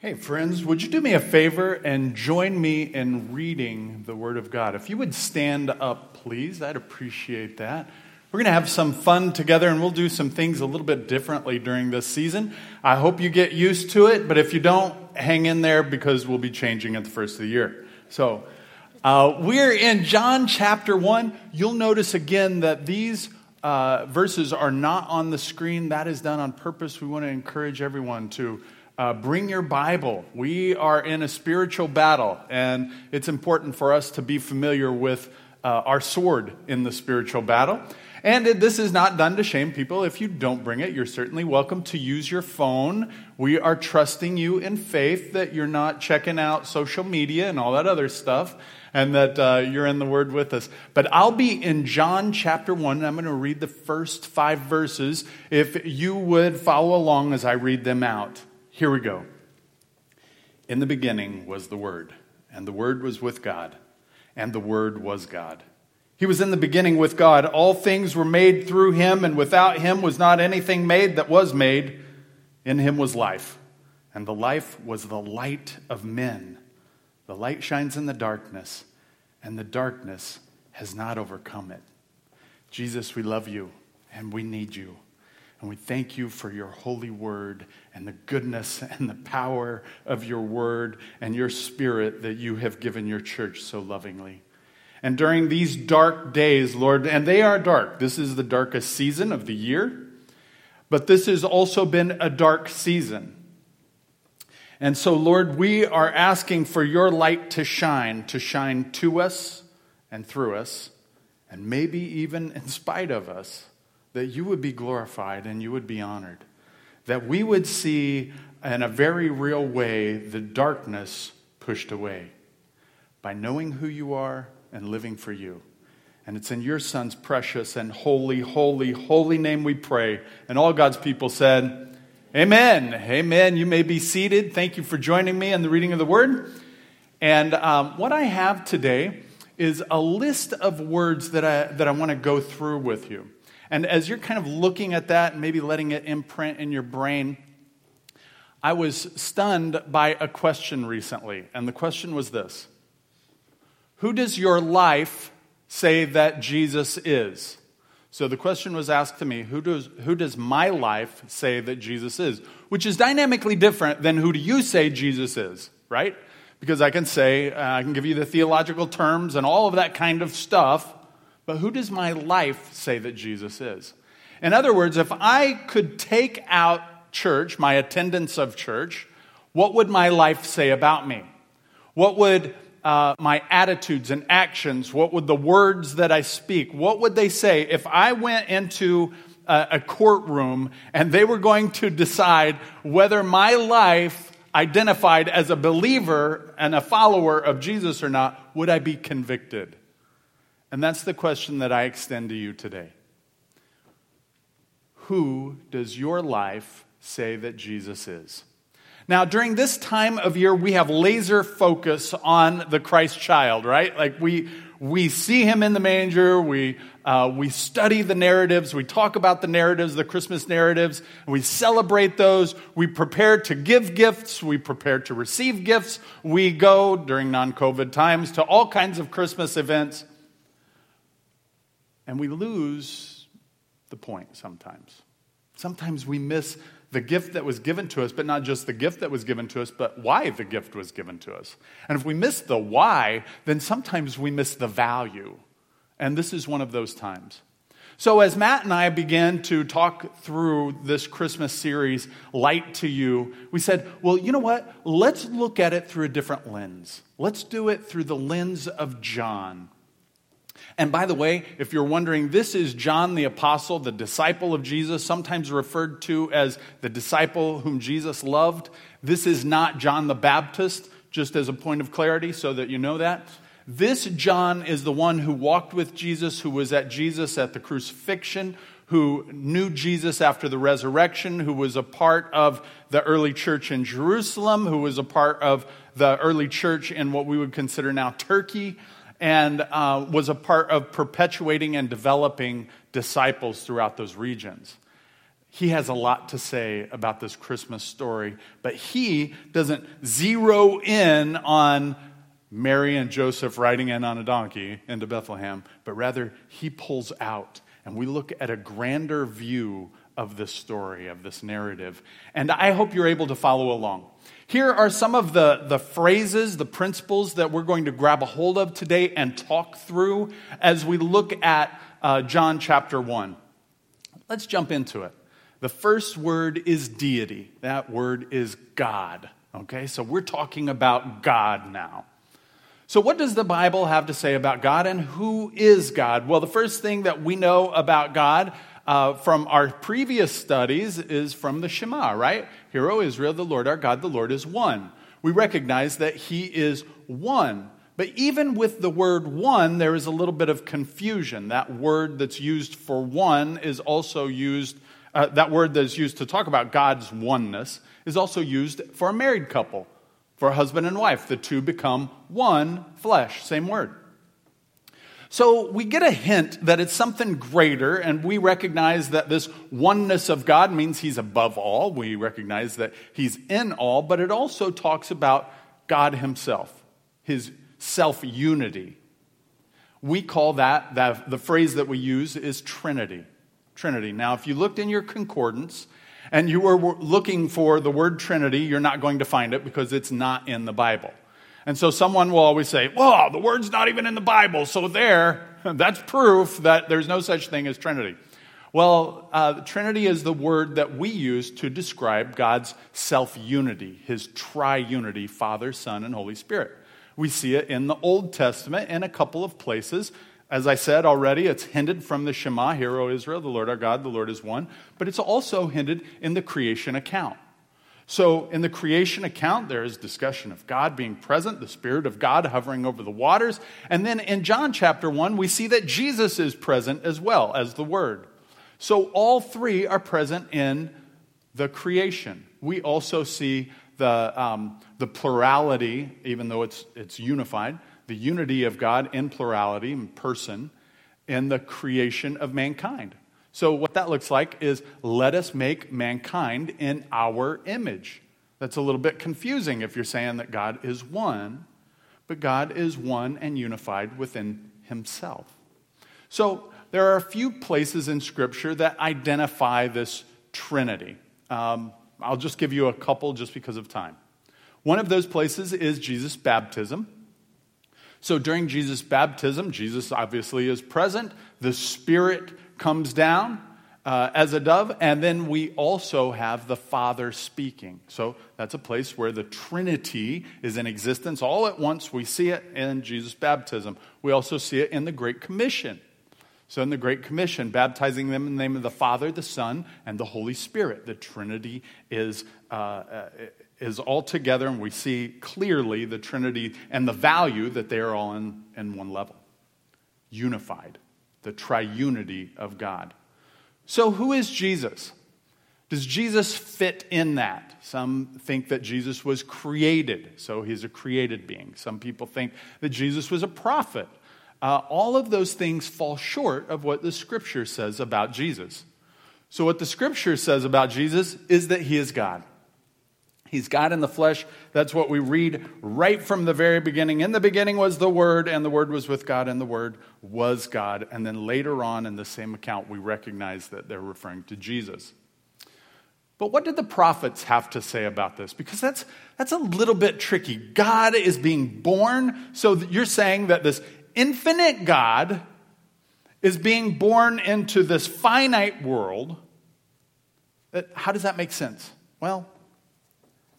Hey, friends, would you do me a favor and join me in reading the Word of God? If you would stand up, please, I'd appreciate that. We're going to have some fun together and we'll do some things a little bit differently during this season. I hope you get used to it, but if you don't, hang in there because we'll be changing at the first of the year. So, uh, we're in John chapter 1. You'll notice again that these uh, verses are not on the screen. That is done on purpose. We want to encourage everyone to uh, bring your Bible. We are in a spiritual battle, and it's important for us to be familiar with uh, our sword in the spiritual battle. And this is not done to shame people. If you don't bring it, you're certainly welcome to use your phone. We are trusting you in faith that you're not checking out social media and all that other stuff, and that uh, you're in the Word with us. But I'll be in John chapter 1, and I'm going to read the first five verses if you would follow along as I read them out. Here we go. In the beginning was the Word, and the Word was with God, and the Word was God. He was in the beginning with God. All things were made through him, and without him was not anything made that was made. In him was life, and the life was the light of men. The light shines in the darkness, and the darkness has not overcome it. Jesus, we love you, and we need you. And we thank you for your holy word and the goodness and the power of your word and your spirit that you have given your church so lovingly. And during these dark days, Lord, and they are dark, this is the darkest season of the year, but this has also been a dark season. And so, Lord, we are asking for your light to shine, to shine to us and through us, and maybe even in spite of us that you would be glorified and you would be honored. That we would see in a very real way the darkness pushed away by knowing who you are and living for you. And it's in your Son's precious and holy, holy, holy name we pray. And all God's people said, Amen. Amen. You may be seated. Thank you for joining me in the reading of the Word. And um, what I have today is a list of words that I, that I want to go through with you. And as you're kind of looking at that and maybe letting it imprint in your brain, I was stunned by a question recently. And the question was this Who does your life say that Jesus is? So the question was asked to me who does, who does my life say that Jesus is? Which is dynamically different than who do you say Jesus is, right? Because I can say, uh, I can give you the theological terms and all of that kind of stuff. But who does my life say that Jesus is? In other words, if I could take out church, my attendance of church, what would my life say about me? What would uh, my attitudes and actions, what would the words that I speak, what would they say if I went into a, a courtroom and they were going to decide whether my life identified as a believer and a follower of Jesus or not, would I be convicted? And that's the question that I extend to you today. Who does your life say that Jesus is? Now, during this time of year, we have laser focus on the Christ child, right? Like we, we see him in the manger, we, uh, we study the narratives, we talk about the narratives, the Christmas narratives, we celebrate those, we prepare to give gifts, we prepare to receive gifts, we go during non COVID times to all kinds of Christmas events. And we lose the point sometimes. Sometimes we miss the gift that was given to us, but not just the gift that was given to us, but why the gift was given to us. And if we miss the why, then sometimes we miss the value. And this is one of those times. So, as Matt and I began to talk through this Christmas series, Light to You, we said, well, you know what? Let's look at it through a different lens. Let's do it through the lens of John. And by the way, if you're wondering, this is John the Apostle, the disciple of Jesus, sometimes referred to as the disciple whom Jesus loved. This is not John the Baptist, just as a point of clarity so that you know that. This John is the one who walked with Jesus, who was at Jesus at the crucifixion, who knew Jesus after the resurrection, who was a part of the early church in Jerusalem, who was a part of the early church in what we would consider now Turkey and uh, was a part of perpetuating and developing disciples throughout those regions. he has a lot to say about this Christmas story, but he doesn't zero in on Mary and Joseph riding in on a donkey into Bethlehem, but rather he pulls out and we look at a grander view of this story, of this narrative. And I hope you're able to follow along. Here are some of the, the phrases, the principles that we're going to grab a hold of today and talk through as we look at uh, John chapter 1. Let's jump into it. The first word is deity. That word is God. Okay, so we're talking about God now. So, what does the Bible have to say about God and who is God? Well, the first thing that we know about God uh, from our previous studies is from the Shema, right? Hear, O Israel, the Lord our God, the Lord is one. We recognize that He is one. But even with the word one, there is a little bit of confusion. That word that's used for one is also used, uh, that word that's used to talk about God's oneness is also used for a married couple for a husband and wife. The two become one flesh, same word. So we get a hint that it's something greater, and we recognize that this oneness of God means He's above all. We recognize that He's in all, but it also talks about God Himself, His self unity. We call that, that, the phrase that we use is Trinity. Trinity. Now, if you looked in your concordance, and you were looking for the word Trinity, you're not going to find it because it's not in the Bible. And so someone will always say, well, the word's not even in the Bible. So there, that's proof that there's no such thing as Trinity. Well, uh, Trinity is the word that we use to describe God's self unity, his triunity, Father, Son, and Holy Spirit. We see it in the Old Testament in a couple of places. As I said already, it's hinted from the Shema, Hear, O Israel, the Lord our God, the Lord is one. But it's also hinted in the creation account. So, in the creation account, there is discussion of God being present, the Spirit of God hovering over the waters. And then in John chapter 1, we see that Jesus is present as well as the Word. So, all three are present in the creation. We also see the, um, the plurality, even though it's, it's unified, the unity of God in plurality, in person, in the creation of mankind. So, what that looks like is let us make mankind in our image. That's a little bit confusing if you're saying that God is one, but God is one and unified within himself. So, there are a few places in Scripture that identify this Trinity. Um, I'll just give you a couple just because of time. One of those places is Jesus' baptism. So during Jesus' baptism, Jesus obviously is present. The Spirit comes down uh, as a dove, and then we also have the Father speaking. So that's a place where the Trinity is in existence all at once. We see it in Jesus' baptism. We also see it in the Great Commission. So, in the Great Commission, baptizing them in the name of the Father, the Son, and the Holy Spirit. The Trinity is uh, uh, is all together, and we see clearly the Trinity and the value that they are all in, in one level. Unified, the triunity of God. So, who is Jesus? Does Jesus fit in that? Some think that Jesus was created, so he's a created being. Some people think that Jesus was a prophet. Uh, all of those things fall short of what the scripture says about Jesus. So, what the scripture says about Jesus is that he is God. He's God in the flesh. That's what we read right from the very beginning. In the beginning was the Word, and the Word was with God, and the Word was God. And then later on in the same account, we recognize that they're referring to Jesus. But what did the prophets have to say about this? Because that's, that's a little bit tricky. God is being born. So you're saying that this infinite God is being born into this finite world. Uh, how does that make sense? Well,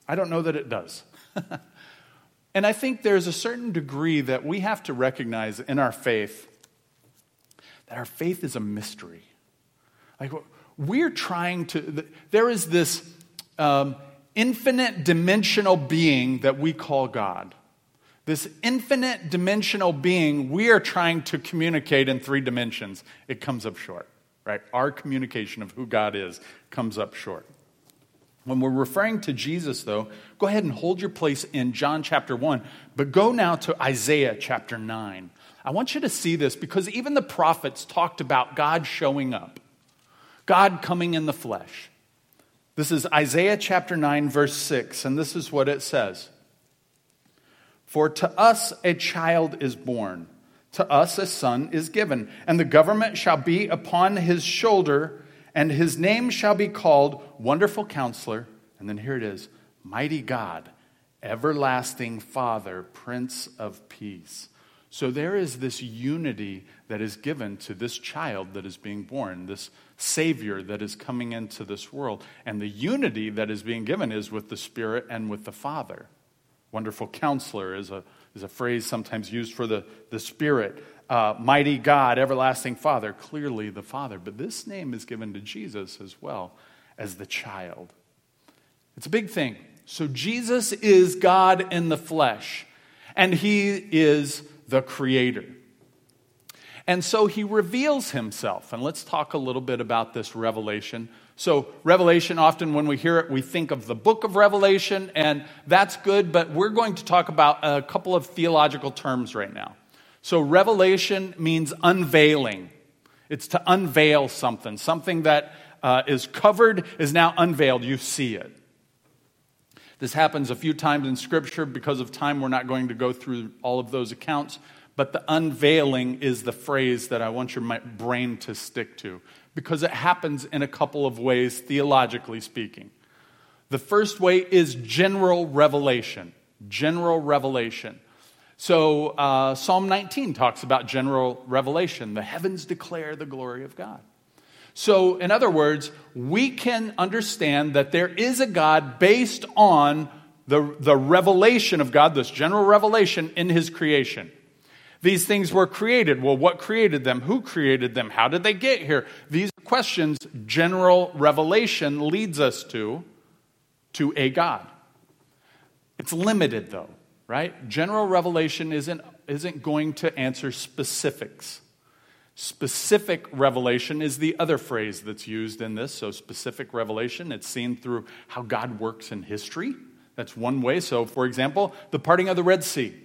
I don't know that it does. and I think there's a certain degree that we have to recognize in our faith that our faith is a mystery. Like we're trying to, there is this um, infinite dimensional being that we call God. This infinite dimensional being, we are trying to communicate in three dimensions. It comes up short, right? Our communication of who God is comes up short. When we're referring to Jesus, though, go ahead and hold your place in John chapter 1, but go now to Isaiah chapter 9. I want you to see this because even the prophets talked about God showing up. God coming in the flesh. This is Isaiah chapter 9, verse 6, and this is what it says For to us a child is born, to us a son is given, and the government shall be upon his shoulder, and his name shall be called Wonderful Counselor. And then here it is Mighty God, Everlasting Father, Prince of Peace. So there is this unity that is given to this child that is being born, this Savior that is coming into this world. And the unity that is being given is with the Spirit and with the Father. Wonderful counselor is a, is a phrase sometimes used for the, the Spirit. Uh, mighty God, everlasting Father, clearly the Father. But this name is given to Jesus as well as the child. It's a big thing. So Jesus is God in the flesh, and he is the creator. And so he reveals himself. And let's talk a little bit about this revelation. So, Revelation, often when we hear it, we think of the book of Revelation, and that's good, but we're going to talk about a couple of theological terms right now. So, Revelation means unveiling, it's to unveil something. Something that uh, is covered is now unveiled. You see it. This happens a few times in Scripture. Because of time, we're not going to go through all of those accounts. But the unveiling is the phrase that I want your brain to stick to because it happens in a couple of ways, theologically speaking. The first way is general revelation. General revelation. So, uh, Psalm 19 talks about general revelation. The heavens declare the glory of God. So, in other words, we can understand that there is a God based on the, the revelation of God, this general revelation in His creation. These things were created. Well, what created them? Who created them? How did they get here? These questions, general revelation leads us to, to a God. It's limited, though, right? General revelation isn't, isn't going to answer specifics. Specific revelation is the other phrase that's used in this. So, specific revelation, it's seen through how God works in history. That's one way. So, for example, the parting of the Red Sea.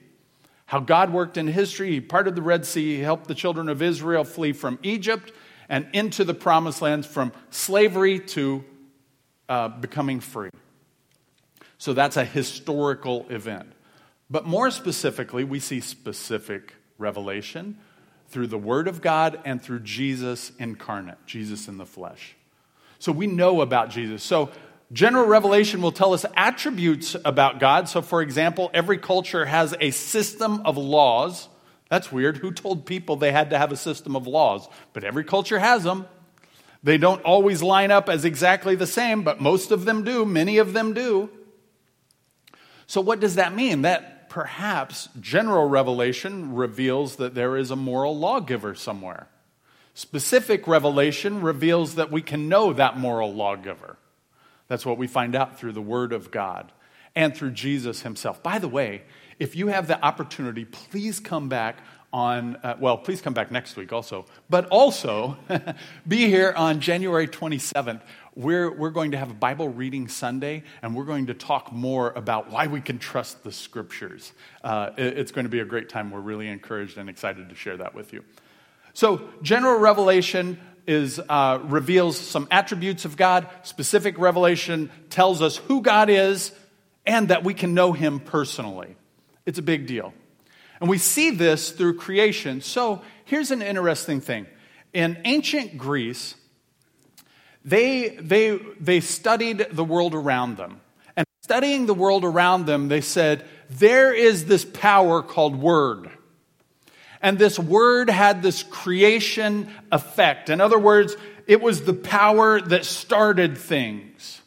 How God worked in history. He parted the Red Sea, He helped the children of Israel flee from Egypt and into the promised lands from slavery to uh, becoming free. So, that's a historical event. But more specifically, we see specific revelation through the Word of God and through Jesus incarnate, Jesus in the flesh. So we know about Jesus. So general revelation will tell us attributes about God. So, for example, every culture has a system of laws. That's weird. Who told people they had to have a system of laws? But every culture has them. They don't always line up as exactly the same, but most of them do. Many of them do. So, what does that mean? That perhaps general revelation reveals that there is a moral lawgiver somewhere. Specific revelation reveals that we can know that moral lawgiver. That's what we find out through the Word of God and through Jesus Himself. By the way, if you have the opportunity, please come back on, uh, well, please come back next week also, but also be here on January 27th we're, we're going to have a Bible reading Sunday, and we're going to talk more about why we can trust the scriptures. Uh, it, it's going to be a great time. We're really encouraged and excited to share that with you. So, general revelation is, uh, reveals some attributes of God. Specific revelation tells us who God is and that we can know Him personally. It's a big deal. And we see this through creation. So, here's an interesting thing. In ancient Greece, they, they, they studied the world around them. And studying the world around them, they said, there is this power called word. And this word had this creation effect. In other words, it was the power that started things.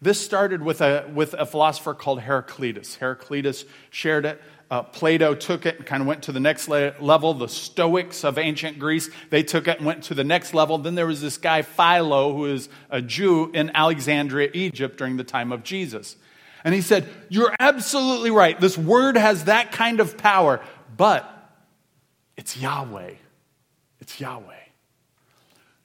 This started with a, with a philosopher called Heraclitus. Heraclitus shared it uh, Plato took it and kind of went to the next le- level. The Stoics of ancient Greece, they took it and went to the next level. Then there was this guy, Philo, who is a Jew in Alexandria, Egypt, during the time of Jesus. And he said, You're absolutely right. This word has that kind of power, but it's Yahweh. It's Yahweh.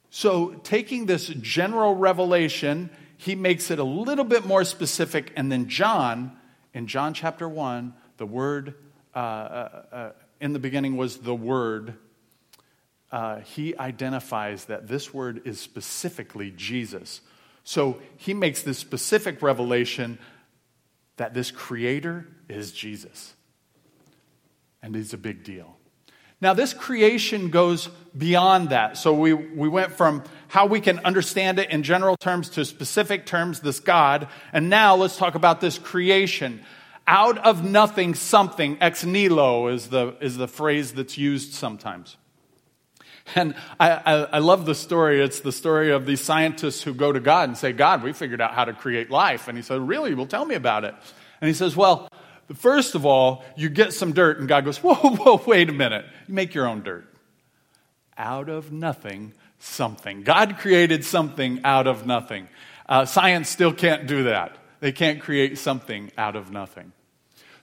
So, taking this general revelation, he makes it a little bit more specific. And then, John, in John chapter 1, the Word, uh, uh, uh, in the beginning was the Word. uh, he identifies that this word is specifically Jesus. So he makes this specific revelation that this creator is Jesus. And it's a big deal. Now, this creation goes beyond that. So we, we went from how we can understand it in general terms to specific terms, this God. And now let's talk about this creation. Out of nothing, something, ex nihilo is the, is the phrase that's used sometimes. And I, I, I, love the story. It's the story of these scientists who go to God and say, God, we figured out how to create life. And he said, Really? Well, tell me about it. And he says, Well, first of all, you get some dirt. And God goes, Whoa, whoa, wait a minute. You make your own dirt. Out of nothing, something. God created something out of nothing. Uh, science still can't do that. They can't create something out of nothing.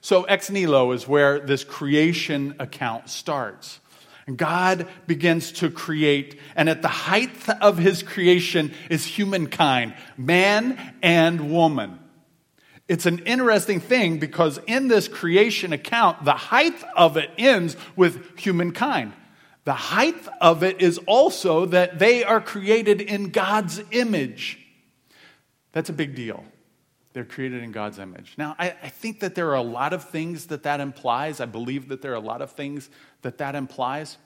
So, ex nihilo is where this creation account starts. And God begins to create, and at the height of his creation is humankind, man and woman. It's an interesting thing because in this creation account, the height of it ends with humankind. The height of it is also that they are created in God's image. That's a big deal. They're created in God's image. Now, I, I, think that there are a lot of things that that implies. I believe that there are a lot of things that that implies.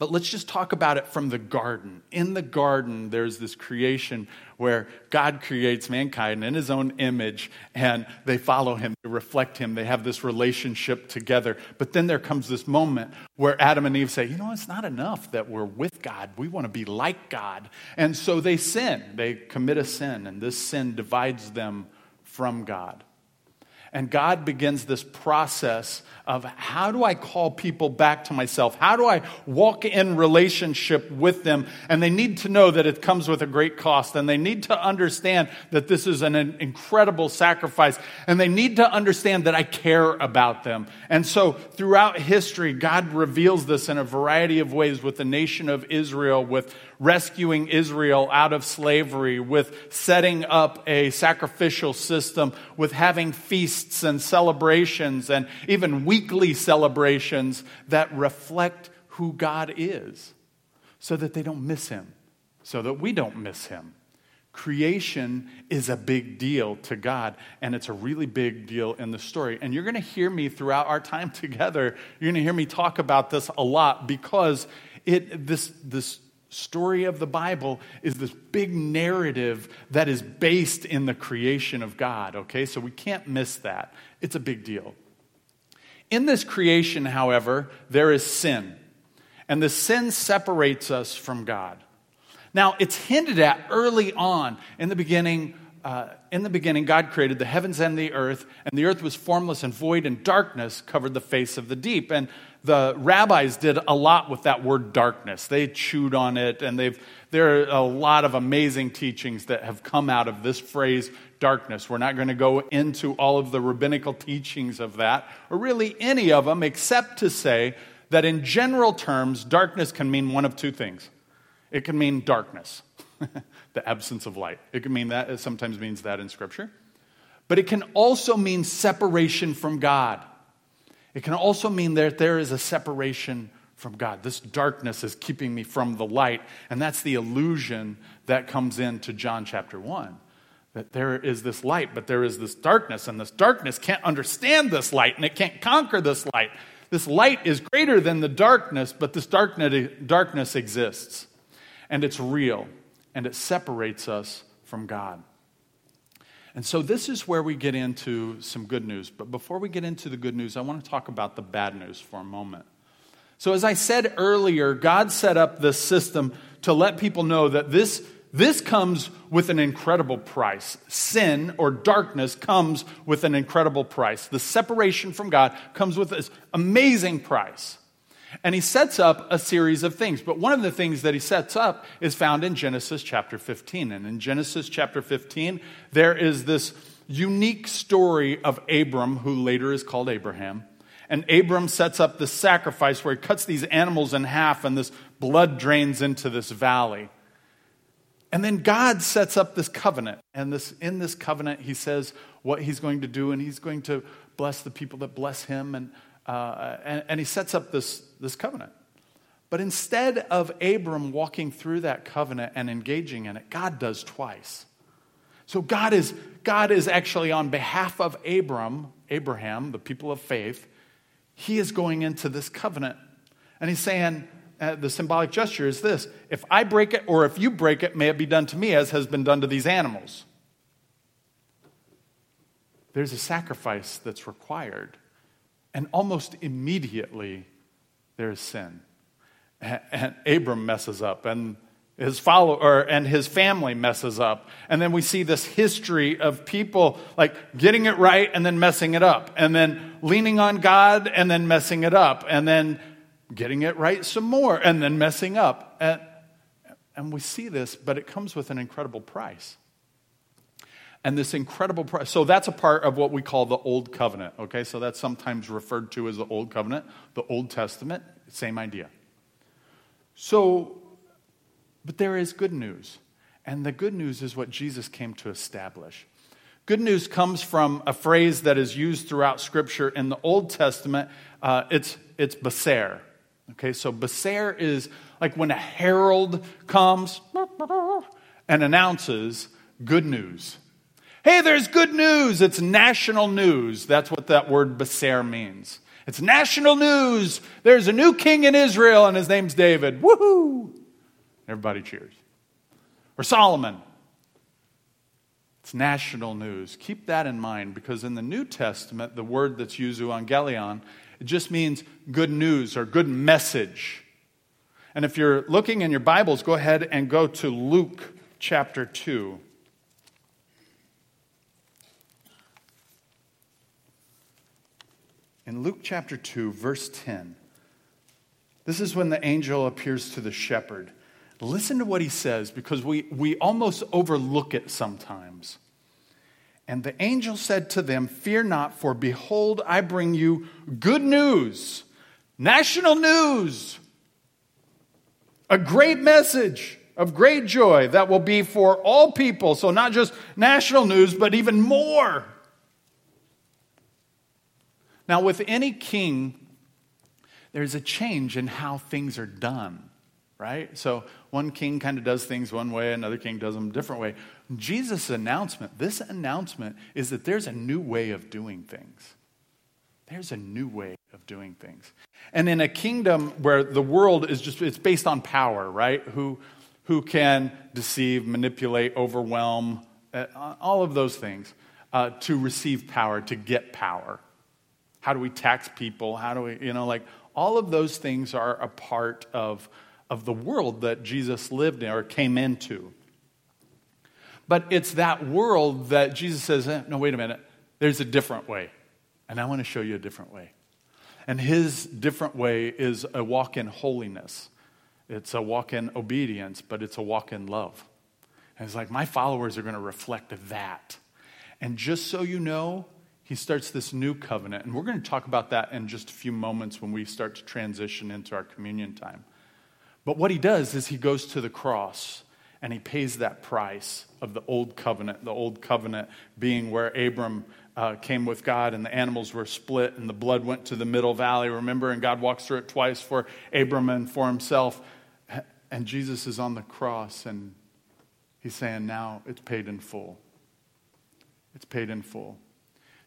But let's just talk about it from the garden. In the garden, there's this creation where God creates mankind in his own image, and they follow him, they reflect him, they have this relationship together. But then there comes this moment where Adam and Eve say, You know, it's not enough that we're with God, we want to be like God. And so they sin, they commit a sin, and this sin divides them from God. And God begins this process of how do I call people back to myself? How do I walk in relationship with them? And they need to know that it comes with a great cost. And they need to understand that this is an incredible sacrifice. And they need to understand that I care about them. And so throughout history, God reveals this in a variety of ways with the nation of Israel, with rescuing Israel out of slavery, with setting up a sacrificial system, with having feasts and celebrations, and even weekly celebrations that reflect who God is, so that they don't miss Him, so that we don't miss Him. Creation is a big deal to God, and it's a really big deal in the story. And you're going to hear me throughout our time together. You're going to hear me talk about this a lot because it this this story of the Bible is this big narrative that is based in the creation of God, okay? So we can't miss that. It's a big deal. In this creation, however, there is sin, and the sin separates us from God. Now, it's hinted at early on in the beginning. Uh, in the beginning, God created the heavens and the earth, and the earth was formless and void, and darkness covered the face of the deep. And the rabbis did a lot with that word darkness. They chewed on it, and they've, there are a lot of amazing teachings that have come out of this phrase, darkness. We're not going to go into all of the rabbinical teachings of that, or really any of them, except to say that in general terms, darkness can mean one of two things. It can mean darkness, the absence of light. It can mean that, it sometimes means that in Scripture. But it can also mean separation from God. It can also mean that there is a separation from God. This darkness is keeping me from the light. And that's the illusion that comes into John chapter 1. That there is this light, but there is this darkness, and this darkness can't understand this light, and it can't conquer this light. This light is greater than the darkness, but this darkness exists. And it's real, and it separates us from God. And so this is where we get into some good news. But before we get into the good news, I want to talk about the bad news for a moment. So, as I said earlier, God set up this system to let people know that this, this comes with an incredible price. Sin or darkness comes with an incredible price. The separation from God comes with this amazing price. And he sets up a series of things. But one of the things that he sets up is found in Genesis chapter 15. And in Genesis chapter 15, there is this unique story of Abram, who later is called Abraham. And Abram sets up the sacrifice where he cuts these animals in half and this blood drains into this valley. And then God sets up this covenant. And this, in this covenant, he says what he's going to do, and he's going to bless the people that bless him. And uh, and, and he sets up this, this covenant. But instead of Abram walking through that covenant and engaging in it, God does twice. So God is, God is actually on behalf of Abram, Abraham, the people of faith, he is going into this covenant. And he's saying, uh, the symbolic gesture is this if I break it, or if you break it, may it be done to me as has been done to these animals. There's a sacrifice that's required. And almost immediately, there's sin. And Abram messes up, and his follower and his family messes up. And then we see this history of people like getting it right and then messing it up, and then leaning on God and then messing it up, and then getting it right some more and then messing up. And, and we see this, but it comes with an incredible price. And this incredible. So that's a part of what we call the Old Covenant. Okay, so that's sometimes referred to as the Old Covenant, the Old Testament, same idea. So but there is good news. And the good news is what Jesus came to establish. Good news comes from a phrase that is used throughout Scripture in the Old Testament. Uh, it's, it's Beser. Okay, so Beser is like when a herald comes and announces good news. Hey, there's good news. It's national news. That's what that word Beser means. It's national news. There's a new king in Israel, and his name's David. Woohoo! Everybody cheers. Or Solomon. It's national news. Keep that in mind because in the New Testament, the word that's used, evangelion, it just means good news or good message. And if you're looking in your Bibles, go ahead and go to Luke chapter 2. In Luke chapter 2, verse 10, this is when the angel appears to the shepherd. Listen to what he says because we, we almost overlook it sometimes. And the angel said to them, Fear not, for behold, I bring you good news, national news, a great message of great joy that will be for all people. So, not just national news, but even more. Now, with any king, there's a change in how things are done right? So one king kind of does things one way, another king does them a different way. Jesus' announcement, this announcement is that there's a new way of doing things. There's a new way of doing things. And in a kingdom where the world is just, it's based on power, right? Who, who can deceive, manipulate, overwhelm, uh, all of those things uh, to receive power, to get power. How do we tax people? How do we, you know, like all of those things are a part of of the world that Jesus lived in or came into. But it's that world that Jesus says, eh, no, wait a minute, there's a different way. And I want to show you a different way. And his different way is a walk in holiness. It's a walk in obedience, but it's a walk in love. And it's like, my followers are going to reflect that. And just so you know, he starts this new covenant. And we're going to talk about that in just a few moments when we start to transition into our communion time. But what he does is he goes to the cross and he pays that price of the old covenant, the old covenant being where Abram uh, came with God and the animals were split and the blood went to the middle valley, remember? And God walks through it twice for Abram and for himself. And Jesus is on the cross and he's saying, now it's paid in full. It's paid in full.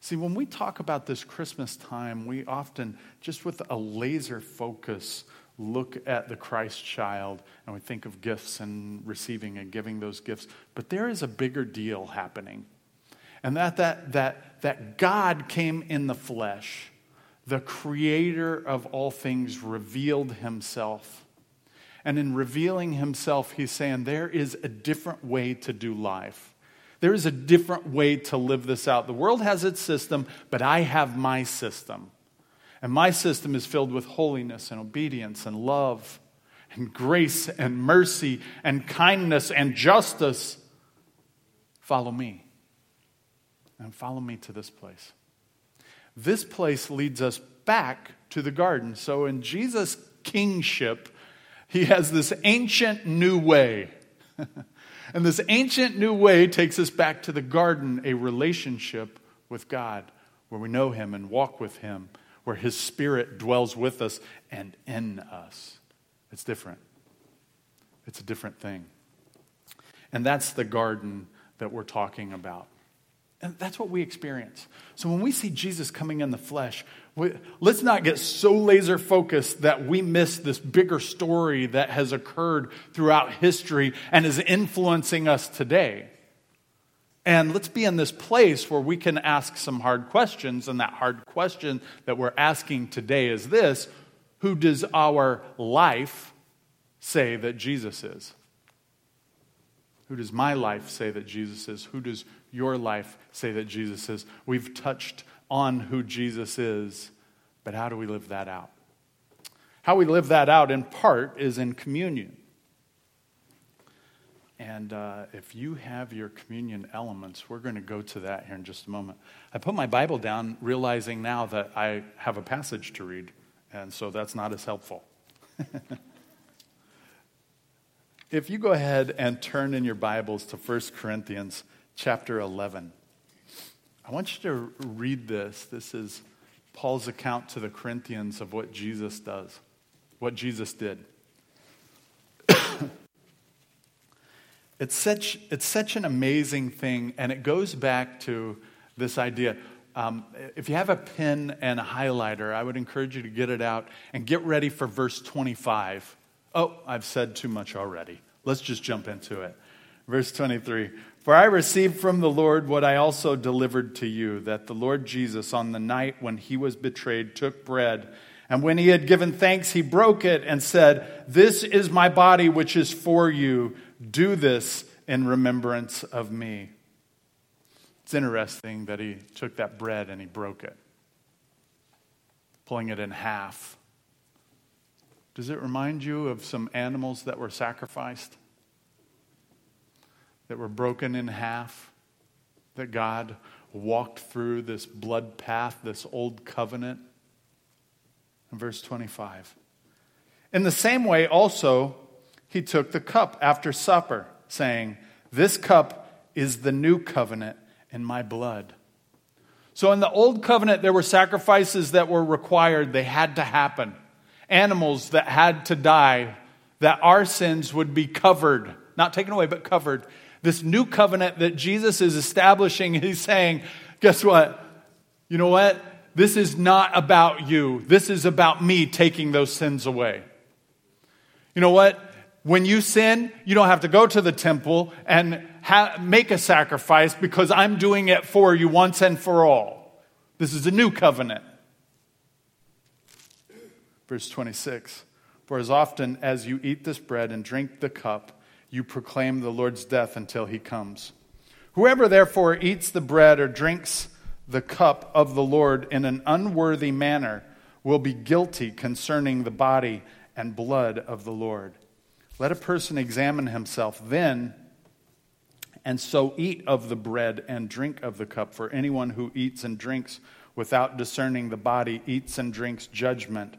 See, when we talk about this Christmas time, we often, just with a laser focus, look at the Christ child and we think of gifts and receiving and giving those gifts. But there is a bigger deal happening. And that, that, that, that God came in the flesh, the creator of all things revealed himself. And in revealing himself, he's saying there is a different way to do life. There is a different way to live this out. The world has its system, but I have my system. And my system is filled with holiness and obedience and love and grace and mercy and kindness and justice. Follow me. And follow me to this place. This place leads us back to the garden. So in Jesus' kingship, he has this ancient new way. and this ancient new way takes us back to the garden, a relationship with God where we know him and walk with him where his spirit dwells with us and in us. It's different. It's a different thing. And that's the garden that we're talking about. And that's what we experience. So when we see Jesus coming in the flesh, we, let's not get so laser focused that we miss this bigger story that has occurred throughout history and is influencing us today. And let's be in this place where we can ask some hard questions. And that hard question that we're asking today is this Who does our life say that Jesus is? Who does my life say that Jesus is? Who does your life say that Jesus is? We've touched on who Jesus is, but how do we live that out? How we live that out, in part, is in communion. And uh, if you have your communion elements, we're going to go to that here in just a moment. I put my Bible down, realizing now that I have a passage to read, and so that's not as helpful. if you go ahead and turn in your Bibles to 1 Corinthians chapter 11, I want you to read this. This is Paul's account to the Corinthians of what Jesus does, what Jesus did. it's, such, it's such an amazing thing, and it goes back to this idea. Um, if you have a pen and a highlighter, I would encourage you to get it out and get ready for verse 25 Oh, I've said too much already. Let's just jump into it. Verse 23 For I received from the Lord what I also delivered to you that the Lord Jesus, on the night when he was betrayed, took bread. And when he had given thanks, he broke it and said, This is my body, which is for you. Do this in remembrance of me. It's interesting that he took that bread and he broke it, pulling it in half does it remind you of some animals that were sacrificed, that were broken in half, that God walked through this blood path, this old covenant? In verse 25. In the same way, also, he took the cup after supper, saying, This cup is the new covenant in my blood. So, in the old covenant, there were sacrifices that were required, they had to happen animals that had to die, that our sins would be covered, not taken away, but covered. This new covenant that Jesus is establishing, he's saying, guess what? You know what? This is not about you. This is about me taking those sins away. You know what? When you sin, you don't have to go to the temple and ha- make a sacrifice because I'm doing it for you once and for all. This is a new covenant. Verse 26 For as often as you eat this bread and drink the cup, you proclaim the Lord's death until he comes. Whoever therefore eats the bread or drinks the cup of the Lord in an unworthy manner will be guilty concerning the body and blood of the Lord. Let a person examine himself then, and so eat of the bread and drink of the cup. For anyone who eats and drinks without discerning the body eats and drinks judgment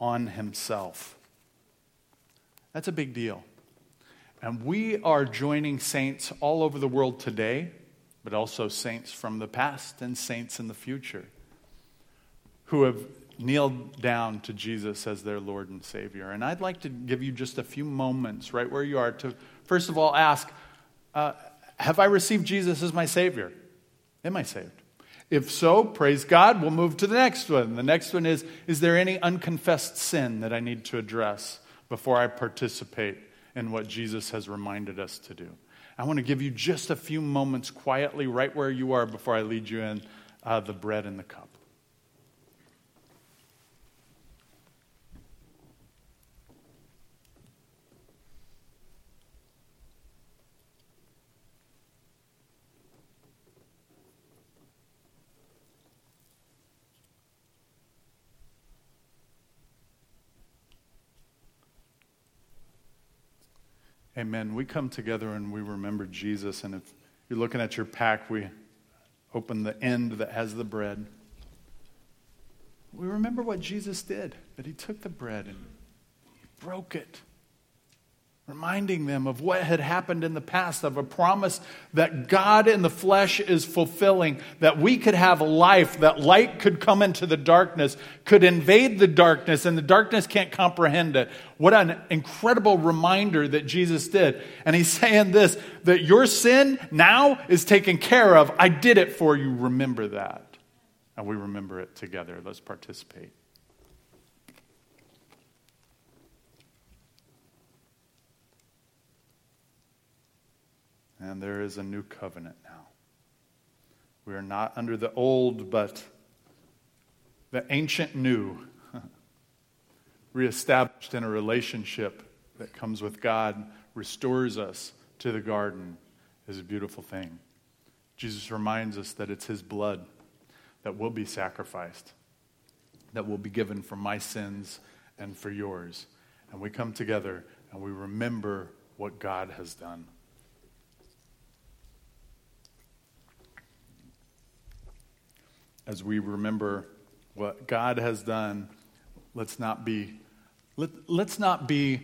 on himself. That's a big deal. And we are joining saints all over the world today, but also saints from the past and saints in the future who have kneeled down to Jesus as their Lord and Savior. And I'd like to give you just a few moments right where you are to, first of all, ask uh, Have I received Jesus as my Savior? Am I saved? If so, praise God, we'll move to the next one. The next one is Is there any unconfessed sin that I need to address before I participate in what Jesus has reminded us to do? I want to give you just a few moments quietly right where you are before I lead you in uh, the bread and the cup. Amen. We come together and we remember Jesus. And if you're looking at your pack, we open the end that has the bread. We remember what Jesus did, that he took the bread and he broke it. Reminding them of what had happened in the past, of a promise that God in the flesh is fulfilling, that we could have life, that light could come into the darkness, could invade the darkness, and the darkness can't comprehend it. What an incredible reminder that Jesus did. And he's saying this that your sin now is taken care of. I did it for you. Remember that. And we remember it together. Let's participate. And there is a new covenant now. We are not under the old, but the ancient new, reestablished in a relationship that comes with God, restores us to the garden, is a beautiful thing. Jesus reminds us that it's His blood that will be sacrificed, that will be given for my sins and for yours. And we come together and we remember what God has done. As we remember what God has done, let's not be, let, let's not be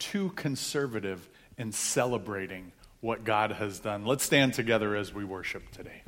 too conservative in celebrating what God has done. Let's stand together as we worship today.